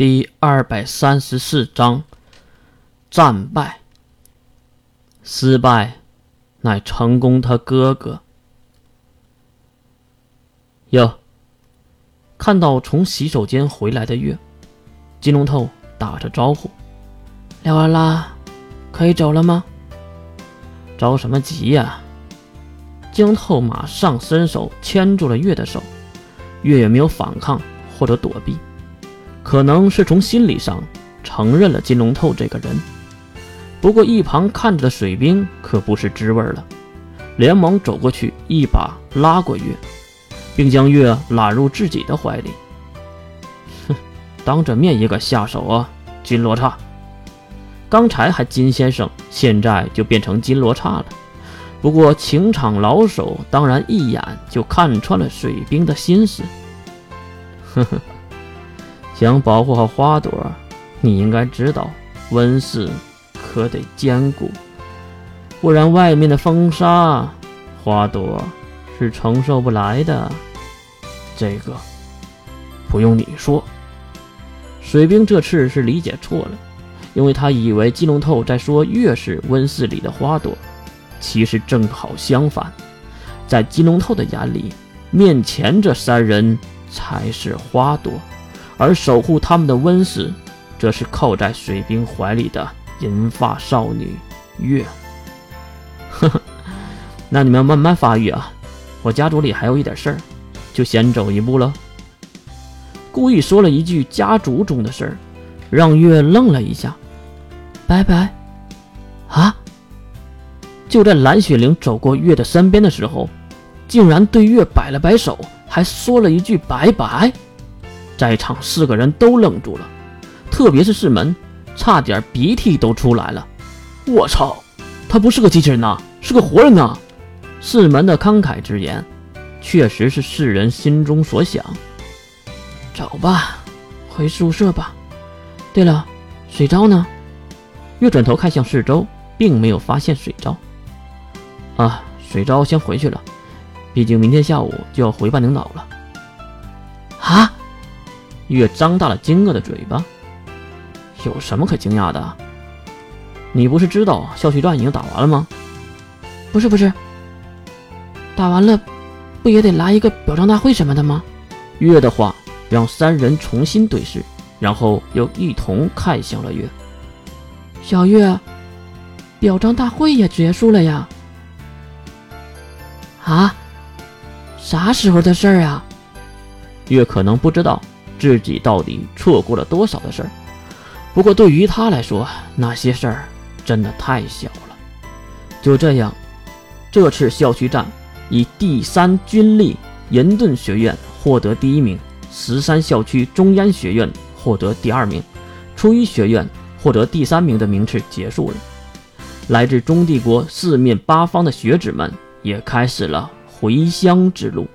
第二百三十四章，战败。失败，乃成功他哥哥。哟，看到从洗手间回来的月，金龙头打着招呼：“聊完啦，可以走了吗？”着什么急呀？金龙头马上伸手牵住了月的手，月也没有反抗或者躲避。可能是从心理上承认了金龙透这个人，不过一旁看着的水兵可不是滋味了，连忙走过去一把拉过月，并将月揽入自己的怀里。哼，当着面也敢下手啊，金罗刹！刚才还金先生，现在就变成金罗刹了。不过情场老手当然一眼就看穿了水兵的心思。呵呵。想保护好花朵，你应该知道温室可得坚固，不然外面的风沙，花朵是承受不来的。这个不用你说，水兵这次是理解错了，因为他以为金龙透在说月是温室里的花朵，其实正好相反，在金龙透的眼里，面前这三人才是花朵。而守护他们的温室，则是靠在水兵怀里的银发少女月。呵呵，那你们慢慢发育啊，我家族里还有一点事儿，就先走一步了。故意说了一句家族中的事儿，让月愣了一下。拜拜。啊！就在蓝雪玲走过月的身边的时候，竟然对月摆了摆手，还说了一句拜拜。在场四个人都愣住了，特别是世门，差点鼻涕都出来了。我操，他不是个机器人呐，是个活人呐！世门的慷慨之言，确实是世人心中所想。走吧，回宿舍吧。对了，水昭呢？月转头看向四周，并没有发现水昭。啊，水昭先回去了，毕竟明天下午就要回半领岛了。啊？月张大了惊愕的嘴巴，有什么可惊讶的？你不是知道校区战已经打完了吗？不是不是，打完了，不也得来一个表彰大会什么的吗？月的话让三人重新对视，然后又一同看向了月。小月，表彰大会也结束了呀？啊？啥时候的事儿啊？月可能不知道。自己到底错过了多少的事儿？不过对于他来说，那些事儿真的太小了。就这样，这次校区战以第三军力银盾学院获得第一名，十三校区中央学院获得第二名，初一学院获得第三名的名次结束了。来自中帝国四面八方的学子们也开始了回乡之路。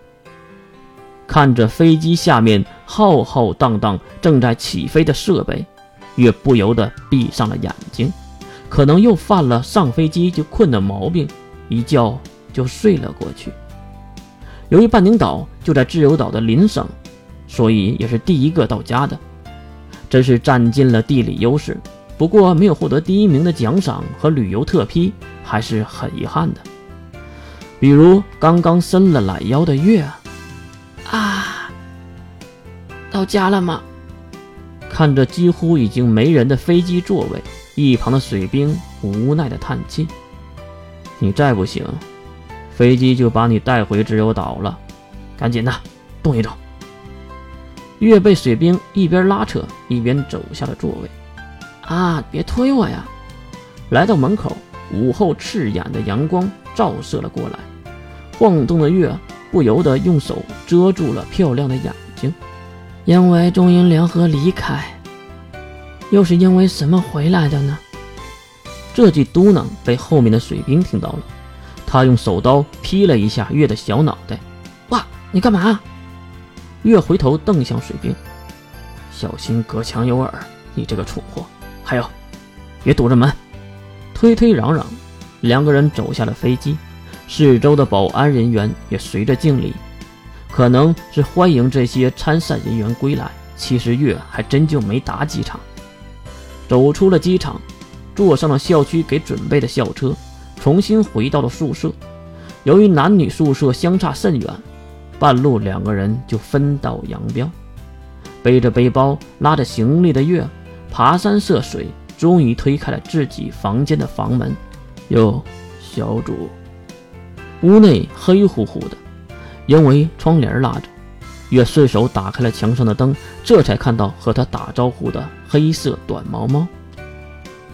看着飞机下面浩浩荡荡正在起飞的设备，月不由得闭上了眼睛，可能又犯了上飞机就困的毛病，一觉就睡了过去。由于半宁岛就在自由岛的邻省，所以也是第一个到家的，真是占尽了地理优势。不过没有获得第一名的奖赏和旅游特批，还是很遗憾的。比如刚刚伸了懒腰的月啊。啊，到家了吗？看着几乎已经没人的飞机座位，一旁的水兵无奈的叹气：“你再不行，飞机就把你带回自由岛了。赶紧的，动一动。”月被水兵一边拉扯一边走下了座位。啊，别推我呀！来到门口，午后刺眼的阳光照射了过来，晃动的月。不由得用手遮住了漂亮的眼睛，因为中英联合离开，又是因为什么回来的呢？这句嘟囔被后面的水兵听到了，他用手刀劈了一下月的小脑袋。哇，你干嘛？月回头瞪向水兵，小心隔墙有耳，你这个蠢货！还有，别堵着门！推推攘攘，两个人走下了飞机。四周的保安人员也随着敬礼，可能是欢迎这些参赛人员归来。其实月还真就没打几场。走出了机场，坐上了校区给准备的校车，重新回到了宿舍。由于男女宿舍相差甚远，半路两个人就分道扬镳。背着背包、拉着行李的月，爬山涉水，终于推开了自己房间的房门。哟，小主，屋内黑乎乎的，因为窗帘拉着。月顺手打开了墙上的灯，这才看到和他打招呼的黑色短毛猫。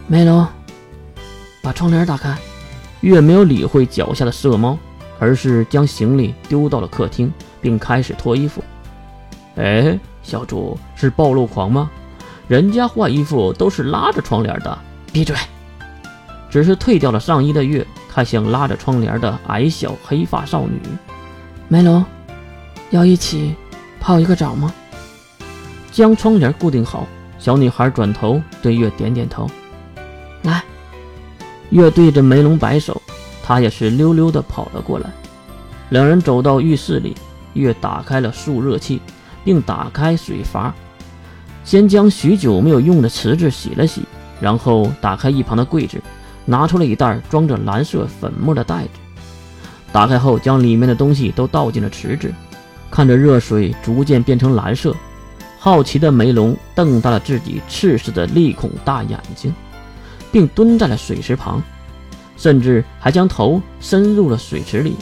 梅龙，把窗帘打开。月没有理会脚下的色猫，而是将行李丢到了客厅，并开始脱衣服。哎，小主是暴露狂吗？人家换衣服都是拉着窗帘的。闭嘴！只是退掉了上衣的月，看向拉着窗帘的矮小黑发少女。梅龙，要一起。泡一个澡吗？将窗帘固定好，小女孩转头对月点点头。来，月对着梅龙摆手，他也是溜溜的跑了过来。两人走到浴室里，月打开了速热器，并打开水阀，先将许久没有用的池子洗了洗，然后打开一旁的柜子，拿出了一袋装着蓝色粉末的袋子。打开后，将里面的东西都倒进了池子。看着热水逐渐变成蓝色，好奇的梅龙瞪大了自己赤色的利孔大眼睛，并蹲在了水池旁，甚至还将头伸入了水池里，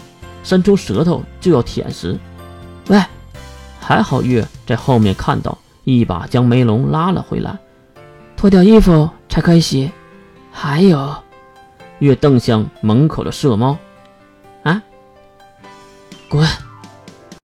伸出舌头就要舔食。喂，还好月在后面看到，一把将梅龙拉了回来。脱掉衣服才可以洗。还有，月瞪向门口的色猫，啊，滚！